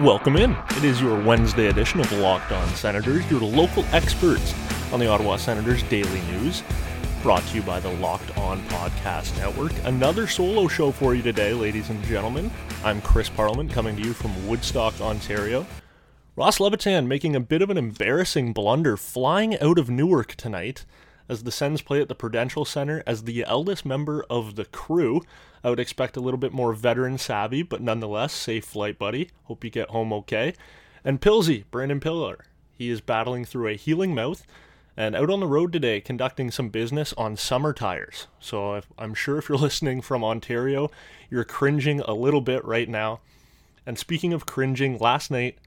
Welcome in. It is your Wednesday edition of Locked On Senators, your local experts on the Ottawa Senators daily news. Brought to you by the Locked On Podcast Network. Another solo show for you today, ladies and gentlemen. I'm Chris Parliament coming to you from Woodstock, Ontario. Ross Levitan making a bit of an embarrassing blunder flying out of Newark tonight as the Sens play at the Prudential Center as the eldest member of the crew. I would expect a little bit more veteran savvy, but nonetheless, safe flight, buddy. Hope you get home okay. And Pilsy, Brandon Pillar. He is battling through a healing mouth and out on the road today conducting some business on summer tires. So if, I'm sure if you're listening from Ontario, you're cringing a little bit right now. And speaking of cringing, last night,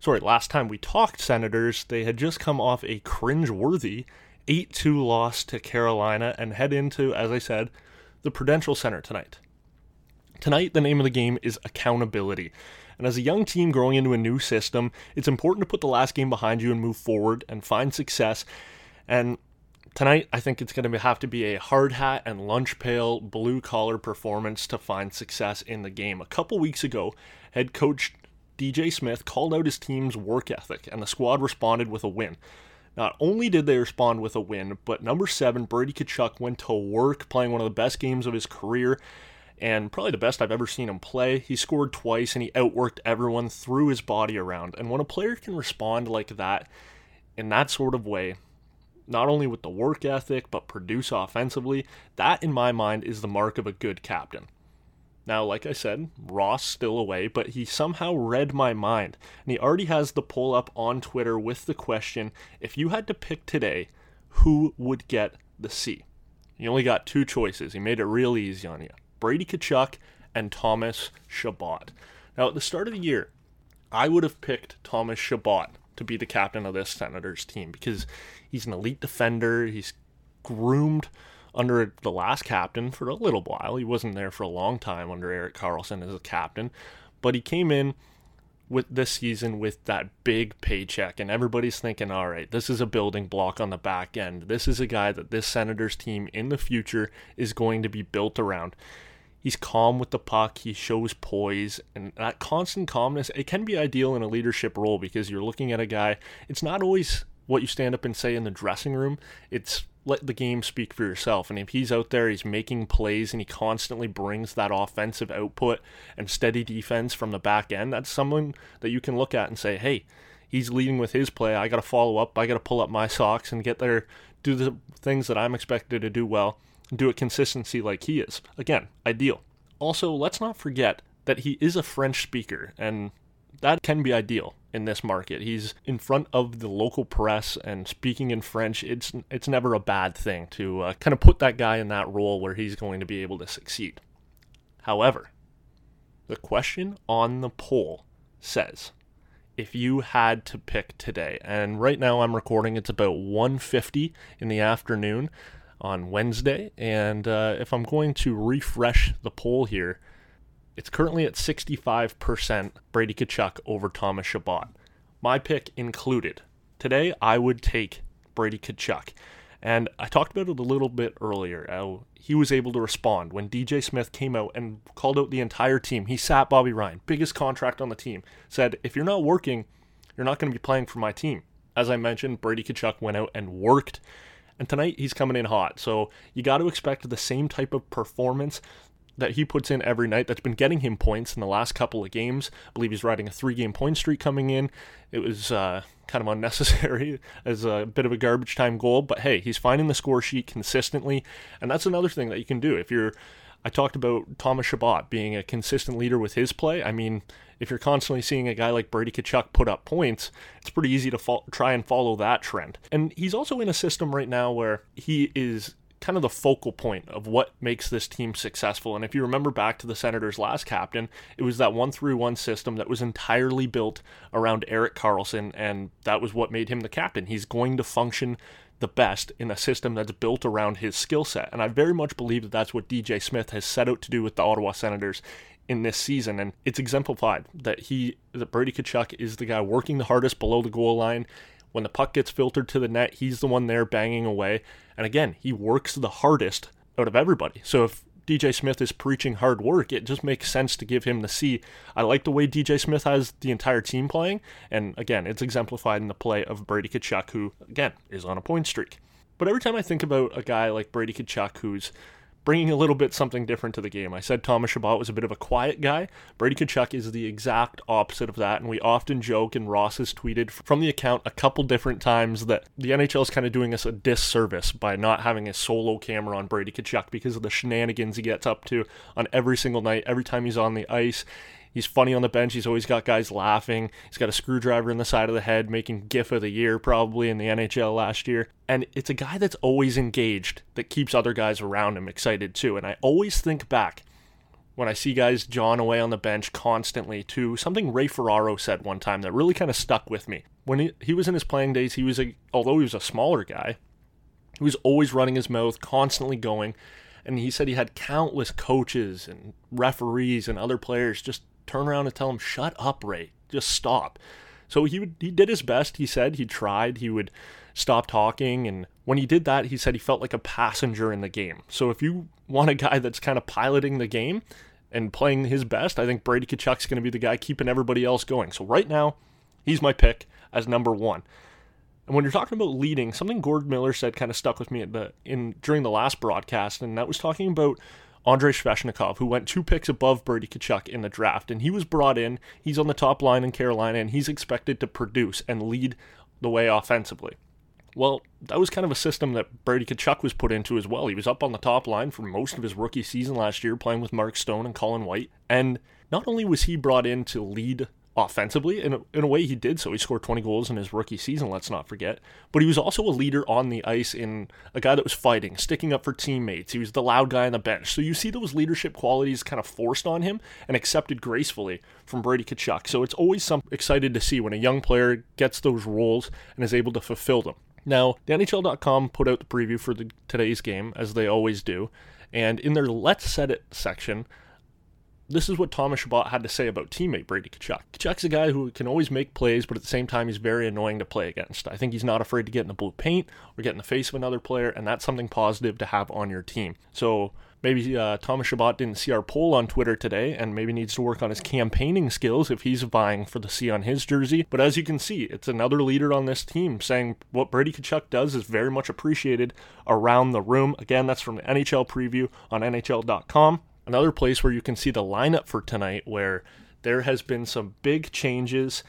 sorry, last time we talked Senators, they had just come off a cringe-worthy 8 2 loss to Carolina and head into, as I said, the Prudential Center tonight. Tonight, the name of the game is accountability. And as a young team growing into a new system, it's important to put the last game behind you and move forward and find success. And tonight, I think it's going to have to be a hard hat and lunch pail, blue collar performance to find success in the game. A couple weeks ago, head coach DJ Smith called out his team's work ethic, and the squad responded with a win. Not only did they respond with a win, but number seven, Brady Tkachuk, went to work playing one of the best games of his career and probably the best I've ever seen him play. He scored twice and he outworked everyone, threw his body around. And when a player can respond like that, in that sort of way, not only with the work ethic, but produce offensively, that in my mind is the mark of a good captain. Now, like I said, Ross still away, but he somehow read my mind. And he already has the poll up on Twitter with the question if you had to pick today, who would get the C? You only got two choices. He made it real easy on you Brady Tkachuk and Thomas Chabot. Now, at the start of the year, I would have picked Thomas Chabot to be the captain of this Senators team because he's an elite defender. He's groomed under the last captain for a little while. He wasn't there for a long time under Erik Karlsson as a captain, but he came in with this season with that big paycheck and everybody's thinking all right this is a building block on the back end. This is a guy that this senators team in the future is going to be built around. He's calm with the puck. He shows poise and that constant calmness it can be ideal in a leadership role because you're looking at a guy it's not always what you stand up and say in the dressing room. It's let the game speak for yourself. And if he's out there, he's making plays and he constantly brings that offensive output and steady defense from the back end, that's someone that you can look at and say, hey, he's leading with his play. I got to follow up. I got to pull up my socks and get there, do the things that I'm expected to do well, do it consistency like he is. Again, ideal. Also, let's not forget that he is a French speaker, and that can be ideal in this market. He's in front of the local press and speaking in French. It's it's never a bad thing to uh, kind of put that guy in that role where he's going to be able to succeed. However, the question on the poll says if you had to pick today, and right now I'm recording, it's about 1:50 in the afternoon on Wednesday, and uh, if I'm going to refresh the poll here, it's currently at 65% Brady Tkachuk over Thomas Chabot. My pick included. Today, I would take Brady Tkachuk. And I talked about it a little bit earlier. How he was able to respond when DJ Smith came out and called out the entire team. He sat Bobby Ryan, biggest contract on the team, said, If you're not working, you're not going to be playing for my team. As I mentioned, Brady Tkachuk went out and worked. And tonight he's coming in hot. So you got to expect the same type of performance that he puts in every night that's been getting him points in the last couple of games. I believe he's riding a three game point streak coming in. It was uh, kind of unnecessary as a bit of a garbage time goal, but hey, he's finding the score sheet consistently. And that's another thing that you can do. If you're, I talked about Thomas Chabot being a consistent leader with his play. I mean, if you're constantly seeing a guy like Brady Tkachuk put up points, it's pretty easy to fo- try and follow that trend. And he's also in a system right now where he is kind of the focal point of what makes this team successful. And if you remember back to the Senators' last captain, it was that 1 3 1 system that was entirely built around Erik Karlsson, and that was what made him the captain. He's going to function the best in a system that's built around his skill set. And I very much believe that that's what DJ Smith has set out to do with the Ottawa Senators in this season. And it's exemplified that he, that Brady Tkachuk is the guy working the hardest below the goal line. When the puck gets filtered to the net, he's the one there banging away. And again, he works the hardest out of everybody. So if DJ Smith is preaching hard work, it just makes sense to give him the C. I like the way DJ Smith has the entire team playing, and again, it's exemplified in the play of Brady Tkachuk, who, again, is on a point streak. But every time I think about a guy like Brady Tkachuk, who's bringing a little bit something different to the game. I said Thomas Chabot was a bit of a quiet guy. Brady Tkachuk is the exact opposite of that, and we often joke, and Ross has tweeted from the account a couple different times that the NHL is kind of doing us a disservice by not having a solo camera on Brady Tkachuk because of the shenanigans he gets up to on every single night, every time he's on the ice. He's funny on the bench. He's always got guys laughing. He's got a screwdriver in the side of the head, making GIF of the year probably in the NHL last year. And it's a guy that's always engaged, that keeps other guys around him excited too. And I always think back when I see guys jawing away on the bench constantly to something Ray Ferraro said one time that really kind of stuck with me. When he, he was in his playing days, he was a, although he was a smaller guy, he was always running his mouth, constantly going. And he said he had countless coaches and referees and other players just turn around and tell him, "Shut up, Ray. Just stop." So he would he did his best. He said he tried. He would stop talking, and when he did that, he said he felt like a passenger in the game. So if you want a guy that's kind of piloting the game and playing his best, I think Brady Tkachuk's going to be the guy keeping everybody else going. So right now, he's my pick as number one. And when you're talking about leading, something Gord Miller said kind of stuck with me the in during the last broadcast, and that was talking about Andrei Svechnikov, who went two picks above Brady Tkachuk in the draft. And he was brought in, he's on the top line in Carolina, and he's expected to produce and lead the way offensively. Well, that was kind of a system that Brady Tkachuk was put into as well. He was up on the top line for most of his rookie season last year, playing with Mark Stone and Colin White. And not only was he brought in to lead offensively. In a, in a way, he did so. He scored 20 goals in his rookie season, let's not forget. But he was also a leader on the ice in a guy that was fighting, sticking up for teammates. He was the loud guy on the bench. So you see those leadership qualities kind of forced on him and accepted gracefully from Brady Tkachuk. So it's always some excited to see when a young player gets those roles and is able to fulfill them. Now, the NHL.com put out the preview for the, today's game, as they always do. And in their Let's Set It section, this is what Thomas Chabot had to say about teammate Brady Tkachuk. Tkachuk's a guy who can always make plays, but at the same time, he's very annoying to play against. I think he's not afraid to get in the blue paint or get in the face of another player, and that's something positive to have on your team. So maybe uh, Thomas Chabot didn't see our poll on Twitter today and maybe needs to work on his campaigning skills if he's vying for the C on his jersey. But as you can see, it's another leader on this team saying what Brady Tkachuk does is very much appreciated around the room. Again, that's from the NHL preview on NHL.com another place where you can see the lineup for tonight where there has been some big changes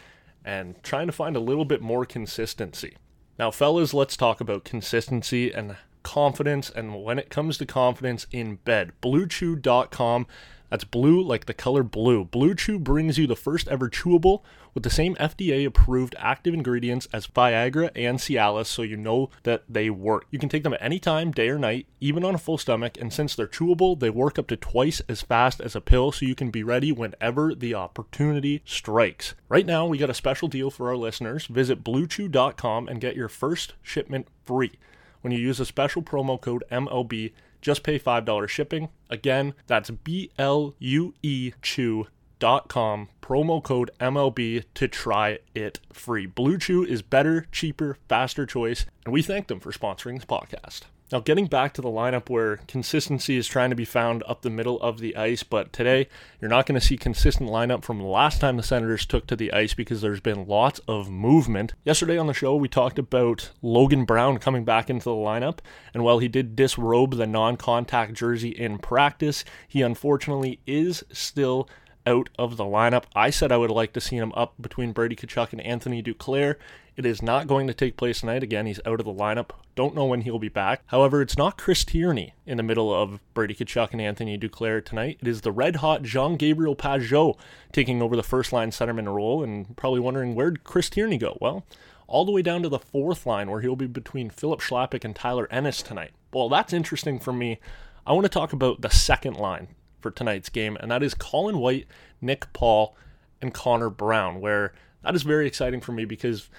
and trying to find a little bit more consistency. Now, fellas, let's talk about consistency and confidence. And when it comes to confidence in bed, BlueChew.com that's blue like the color blue. Blue Chew brings you the first ever chewable with the same FDA approved active ingredients as Viagra and Cialis so you know that they work. You can take them at any time, day or night, even on a full stomach, and since they're chewable, they work up to twice as fast as a pill so you can be ready whenever the opportunity strikes. Right now, we got a special deal for our listeners. Visit bluechew.com and get your first shipment free when you use a special promo code MLB just pay $5 shipping. Again, that's B L U E Chew.com, promo code MLB to try it free. Blue Chew is better, cheaper, faster choice, and we thank them for sponsoring this podcast. Now, getting back to the lineup where consistency is trying to be found up the middle of the ice, but today you're not going to see consistent lineup from the last time the Senators took to the ice because there's been lots of movement. Yesterday on the show, we talked about Logan Brown coming back into the lineup, and while he did disrobe the non contact jersey in practice, he unfortunately is still out of the lineup. I said I would like to see him up between Brady Tkachuk and Anthony Duclair. It is not going to take place tonight. Again, he's out of the lineup. Don't know when he'll be back. However, it's not Chris Tierney in the middle of Brady Tkachuk and Anthony Duclair tonight. It is the red hot Jean Gabriel Pageau taking over the first line centerman role and probably wondering where'd Chris Tierney go? Well, all the way down to the fourth line where he'll be between Filip Chlapik and Tyler Ennis tonight. Well, that's interesting for me. I want to talk about the second line for tonight's game, and that is Colin White, Nick Paul, and Connor Brown, where that is very exciting for me because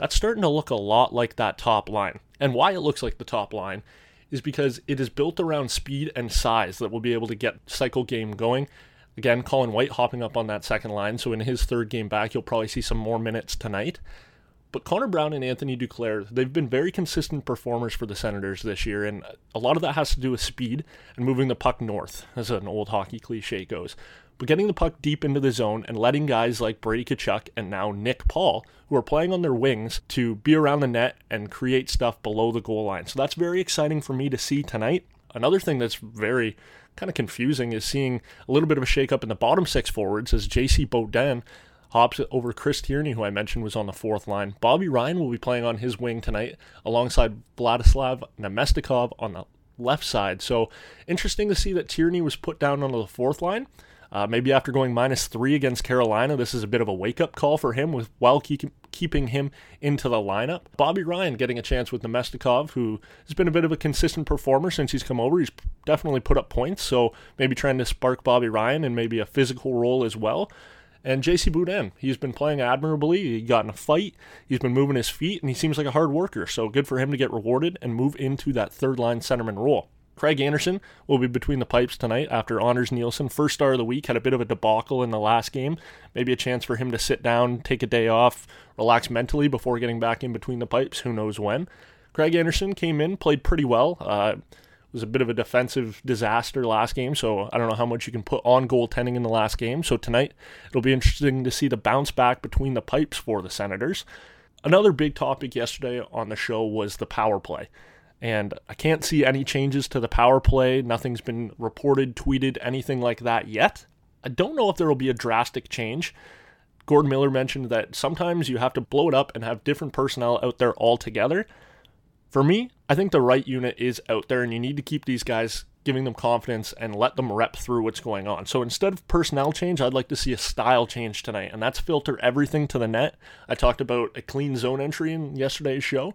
that's starting to look a lot like that top line. And why it looks like the top line is because it is built around speed and size that will be able to get cycle game going. Again, Colin White hopping up on that second line, so in his third game back, you'll probably see some more minutes tonight. But Connor Brown and Anthony Duclair, they've been very consistent performers for the Senators this year, and a lot of that has to do with speed and moving the puck north, as an old hockey cliche goes. But getting the puck deep into the zone and letting guys like Brady Tkachuk and now Nick Paul, who are playing on their wings, to be around the net and create stuff below the goal line. So that's very exciting for me to see tonight. Another thing that's very kind of confusing is seeing a little bit of a shakeup in the bottom six forwards as JC Beaudin hops over Chris Tierney, who I mentioned was on the fourth line. Bobby Ryan will be playing on his wing tonight alongside Vladislav Namestnikov on the left side. So interesting to see that Tierney was put down onto the fourth line. Uh, maybe after going minus three against Carolina, this is a bit of a wake up call for him with while keep, keeping him into the lineup. Bobby Ryan getting a chance with Namestnikov, who has been a bit of a consistent performer since he's come over. He's definitely put up points, so maybe trying to spark Bobby Ryan and maybe a physical role as well. And JC Beaudin, he's been playing admirably. He got in a fight. He's been moving his feet, and he seems like a hard worker. So good for him to get rewarded and move into that third line centerman role. Craig Anderson will be between the pipes tonight after Anders Nilsson, first star of the week, had a bit of a debacle in the last game. Maybe a chance for him to sit down, take a day off, relax mentally before getting back in between the pipes. Who knows when? Craig Anderson came in, played pretty well. Uh, was a bit of a defensive disaster last game, so I don't know how much you can put on goaltending in the last game. So tonight, it'll be interesting to see the bounce back between the pipes for the Senators. Another big topic yesterday on the show was the power play. And I can't see any changes to the power play. Nothing's been reported, tweeted, anything like that yet. I don't know if there will be a drastic change. Gordon Miller mentioned that sometimes you have to blow it up and have different personnel out there altogether. For me, I think the right unit is out there, and you need to keep these guys giving them confidence and let them rep through what's going on. So instead of personnel change, I'd like to see a style change tonight, and that's filter everything to the net. I talked about a clean zone entry in yesterday's show.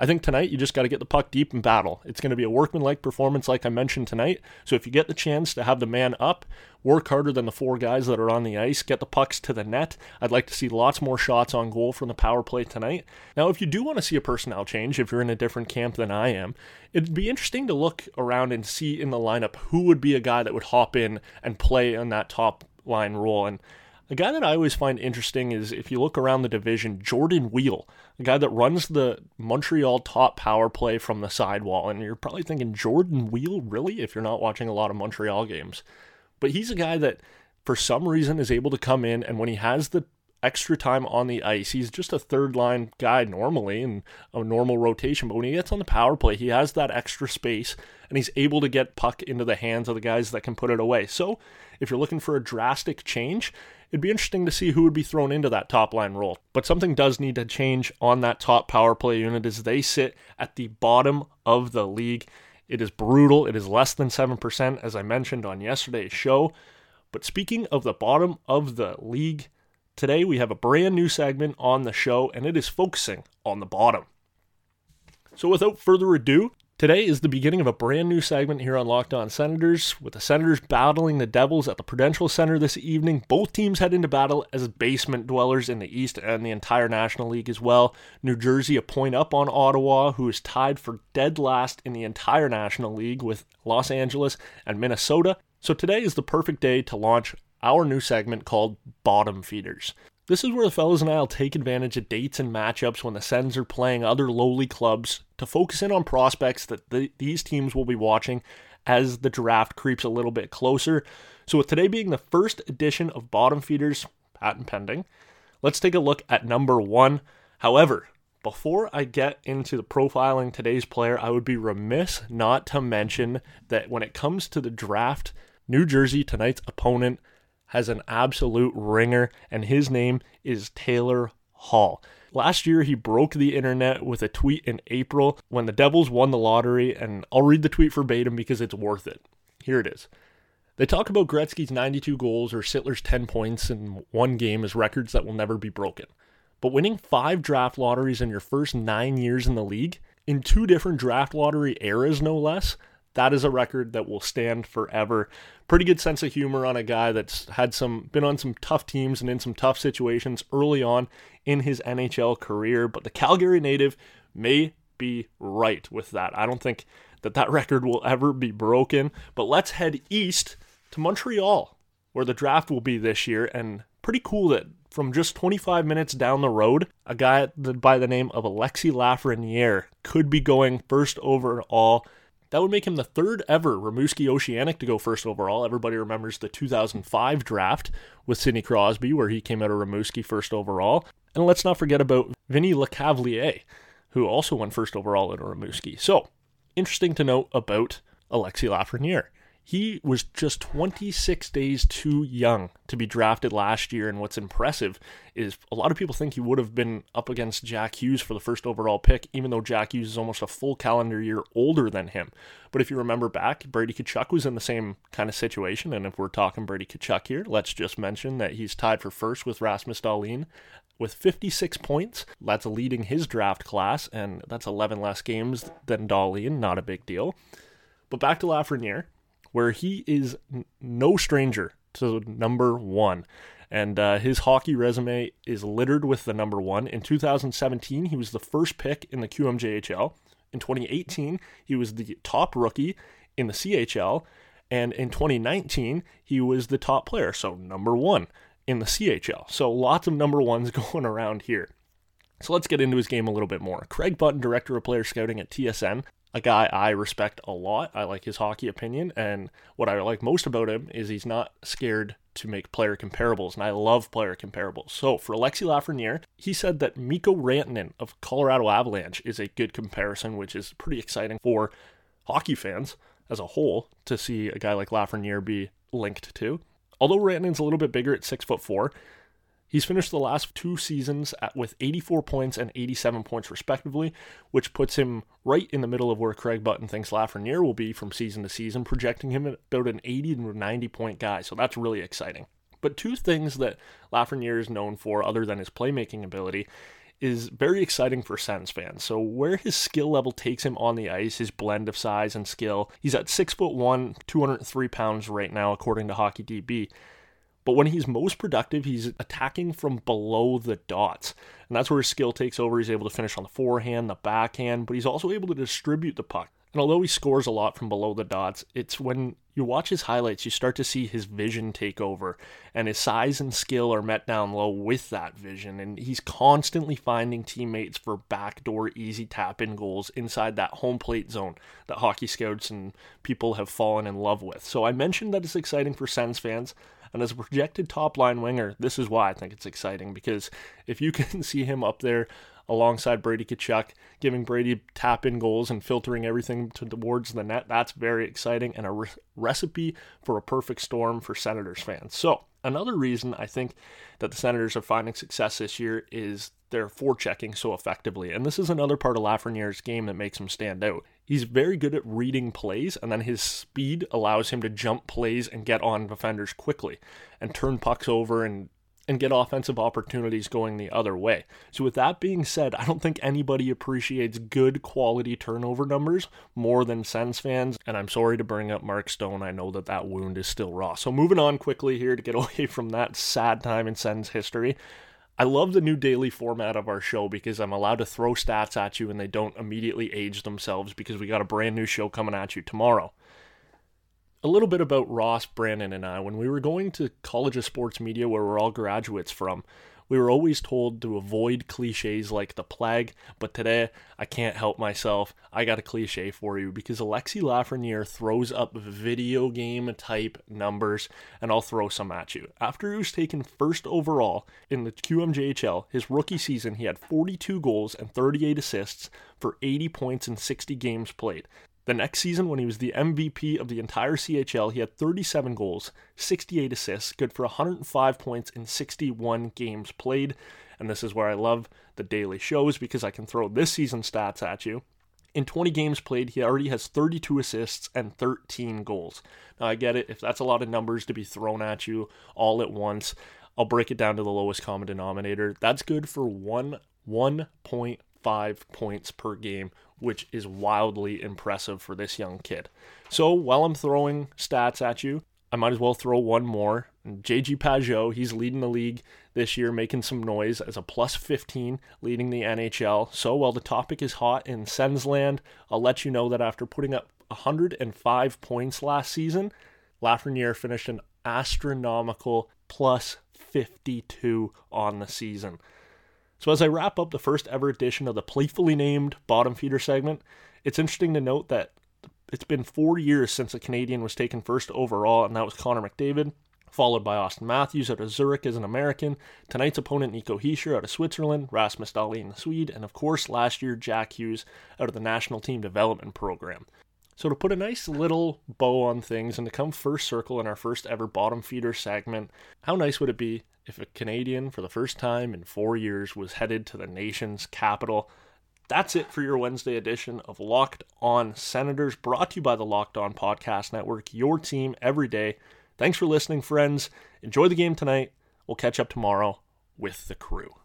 I think tonight you just got to get the puck deep and battle. It's going to be a workmanlike performance, like I mentioned tonight. So if you get the chance to have the man up, work harder than the four guys that are on the ice, get the pucks to the net. I'd like to see lots more shots on goal from the power play tonight. Now, if you do want to see a personnel change, if you're in a different camp than I am, it'd be interesting to look around and see in the lineup who would be a guy that would hop in and play on that top line role. And a guy that I always find interesting is if you look around the division, Jordan Weal, a guy that runs the Montreal top power play from the sidewall. And you're probably thinking, Jordan Weal, really? If you're not watching a lot of Montreal games. But he's a guy that, for some reason, is able to come in, and when he has the extra time on the ice. He's just a third line guy normally in a normal rotation, but when he gets on the power play, he has that extra space and he's able to get puck into the hands of the guys that can put it away. So, if you're looking for a drastic change, it'd be interesting to see who would be thrown into that top line role. But something does need to change on that top power play unit as they sit at the bottom of the league. It is brutal. It is less than 7%, as I mentioned on yesterday's show. But speaking of the bottom of the league, today we have a brand new segment on the show, and it is focusing on the bottom. So without further ado, Today is the beginning of a brand new segment here on Locked On Senators, with the Senators battling the Devils at the Prudential Center this evening. Both teams head into battle as basement dwellers in the East and the entire National League as well. New Jersey a point up on Ottawa, who is tied for dead last in the entire National League with Los Angeles and Minnesota. So today is the perfect day to launch our new segment called Bottom Feeders. This is where the fellas and I will take advantage of dates and matchups when the Sens are playing other lowly clubs to focus in on prospects that the, these teams will be watching as the draft creeps a little bit closer. So, with today being the first edition of Bottom Feeders, patent pending, let's take a look at number one. However, before I get into the profiling today's player, I would be remiss not to mention that when it comes to the draft, New Jersey, tonight's opponent, has an absolute ringer, and his name is Taylor Hall. Last year, he broke the internet with a tweet in April when the Devils won the lottery, and I'll read the tweet verbatim because it's worth it. Here it is. They talk about Gretzky's 92 goals or Sittler's 10 points in one game as records that will never be broken. But winning five draft lotteries in your first nine years in the league, in two different draft lottery eras no less, that is a record that will stand forever. Pretty good sense of humor on a guy that's had some been on some tough teams and in some tough situations early on in his NHL career, but the Calgary native may be right with that. I don't think that that record will ever be broken, but let's head east to Montreal where the draft will be this year and pretty cool that from just 25 minutes down the road, a guy by the name of Alexis Lafreniere could be going first overall. That would make him the third ever Rimouski Oceanic to go first overall. Everybody remembers the 2005 draft with Sidney Crosby, where he came out of Rimouski first overall. And let's not forget about Vinny Lecavalier, who also went first overall in Rimouski. So, interesting to note about Alexis Lafreniere. He was just 26 days too young to be drafted last year. And what's impressive is a lot of people think he would have been up against Jack Hughes for the first overall pick, even though Jack Hughes is almost a full calendar year older than him. But if you remember back, Brady Tkachuk was in the same kind of situation. And if we're talking Brady Tkachuk here, let's just mention that he's tied for first with Rasmus Dahlin with 56 points. That's leading his draft class, and that's 11 less games than Dahlin. Not a big deal. But back to Lafreniere where he is n- no stranger to number one. And uh, his hockey resume is littered with the number one. In 2017, he was the first pick in the QMJHL. In 2018, he was the top rookie in the CHL. And in 2019, he was the top player, so number one in the CHL. So lots of number ones going around here. So let's get into his game a little bit more. Craig Button, director of player scouting at TSN, a guy I respect a lot. I like his hockey opinion, and what I like most about him is he's not scared to make player comparables, and I love player comparables. So for Alexis Lafreniere, he said that Mikko Rantanen of Colorado Avalanche is a good comparison, which is pretty exciting for hockey fans as a whole to see a guy like Lafreniere be linked to. Although Rantanen's a little bit bigger at six foot four, He's finished the last two seasons at, with 84 points and 87 points, respectively, which puts him right in the middle of where Craig Button thinks Lafreniere will be from season to season, projecting him at about an 80 to 90 point guy. So that's really exciting. But two things that Lafreniere is known for, other than his playmaking ability, is very exciting for Sens fans. So where his skill level takes him on the ice, his blend of size and skill, he's at six foot one, 203 pounds right now, according to Hockey DB. But when he's most productive, he's attacking from below the dots. And that's where his skill takes over. He's able to finish on the forehand, the backhand, but he's also able to distribute the puck. And although he scores a lot from below the dots, it's when you watch his highlights, you start to see his vision take over, and his size and skill are met down low with that vision. And he's constantly finding teammates for backdoor easy tap in goals inside that home plate zone that hockey scouts and people have fallen in love with. So I mentioned that it's exciting for Sens fans. And as a projected top line winger, this is why I think it's exciting because if you can see him up there alongside Brady Tkachuk, giving Brady tap in goals and filtering everything towards the net, that's very exciting and a re- recipe for a perfect storm for Senators fans. So, another reason I think that the Senators are finding success this year is their forechecking so effectively. And this is another part of Lafreniere's game that makes him stand out. He's very good at reading plays, and then his speed allows him to jump plays and get on defenders quickly and turn pucks over and and get offensive opportunities going the other way. So, with that being said, I don't think anybody appreciates good quality turnover numbers more than Sens fans. And I'm sorry to bring up Mark Stone. I know that that wound is still raw. So, moving on quickly here to get away from that sad time in Sens history. I love the new daily format of our show because I'm allowed to throw stats at you and they don't immediately age themselves because we got a brand new show coming at you tomorrow. A little bit about Ross, Brandon, and I. When we were going to College of Sports Media, where we're all graduates from, we were always told to avoid cliches like the plague, but today I can't help myself. I got a cliche for you because Alexis Lafreniere throws up video game type numbers, and I'll throw some at you. After he was taken first overall in the QMJHL, his rookie season, he had 42 goals and 38 assists for 80 points in 60 games played. The next season, when he was the MVP of the entire CHL, he had 37 goals, 68 assists, good for 105 points in 61 games played. And this is where I love the daily shows because I can throw this season stats at you. In 20 games played, he already has 32 assists and 13 goals. Now, I get it, if that's a lot of numbers to be thrown at you all at once, I'll break it down to the lowest common denominator. That's good for one 1.5 points per game, which is wildly impressive for this young kid. So while I'm throwing stats at you, I might as well throw one more. JG Pageau, he's leading the league this year, making some noise as a plus 15, leading the NHL. So while the topic is hot in Sensland, I'll let you know that after putting up 105 points last season, Lafreniere finished an astronomical plus 52 on the season. So, as I wrap up the first ever edition of the playfully named bottom feeder segment, it's interesting to note that it's been four years since a Canadian was taken first overall, and that was Connor McDavid, followed by Auston Matthews out of Zurich as an American, tonight's opponent Nico Hischier out of Switzerland, Rasmus Dahlin, the Swede, and of course last year Jack Hughes out of the National Team Development Program. So to put a nice little bow on things and to come first circle in our first ever bottom feeder segment, how nice would it be if a Canadian for the first time in four years was headed to the nation's capital? That's it for your Wednesday edition of Locked On Senators, brought to you by the Locked On Podcast Network, your team every day. Thanks for listening, friends. Enjoy the game tonight. We'll catch up tomorrow with the crew.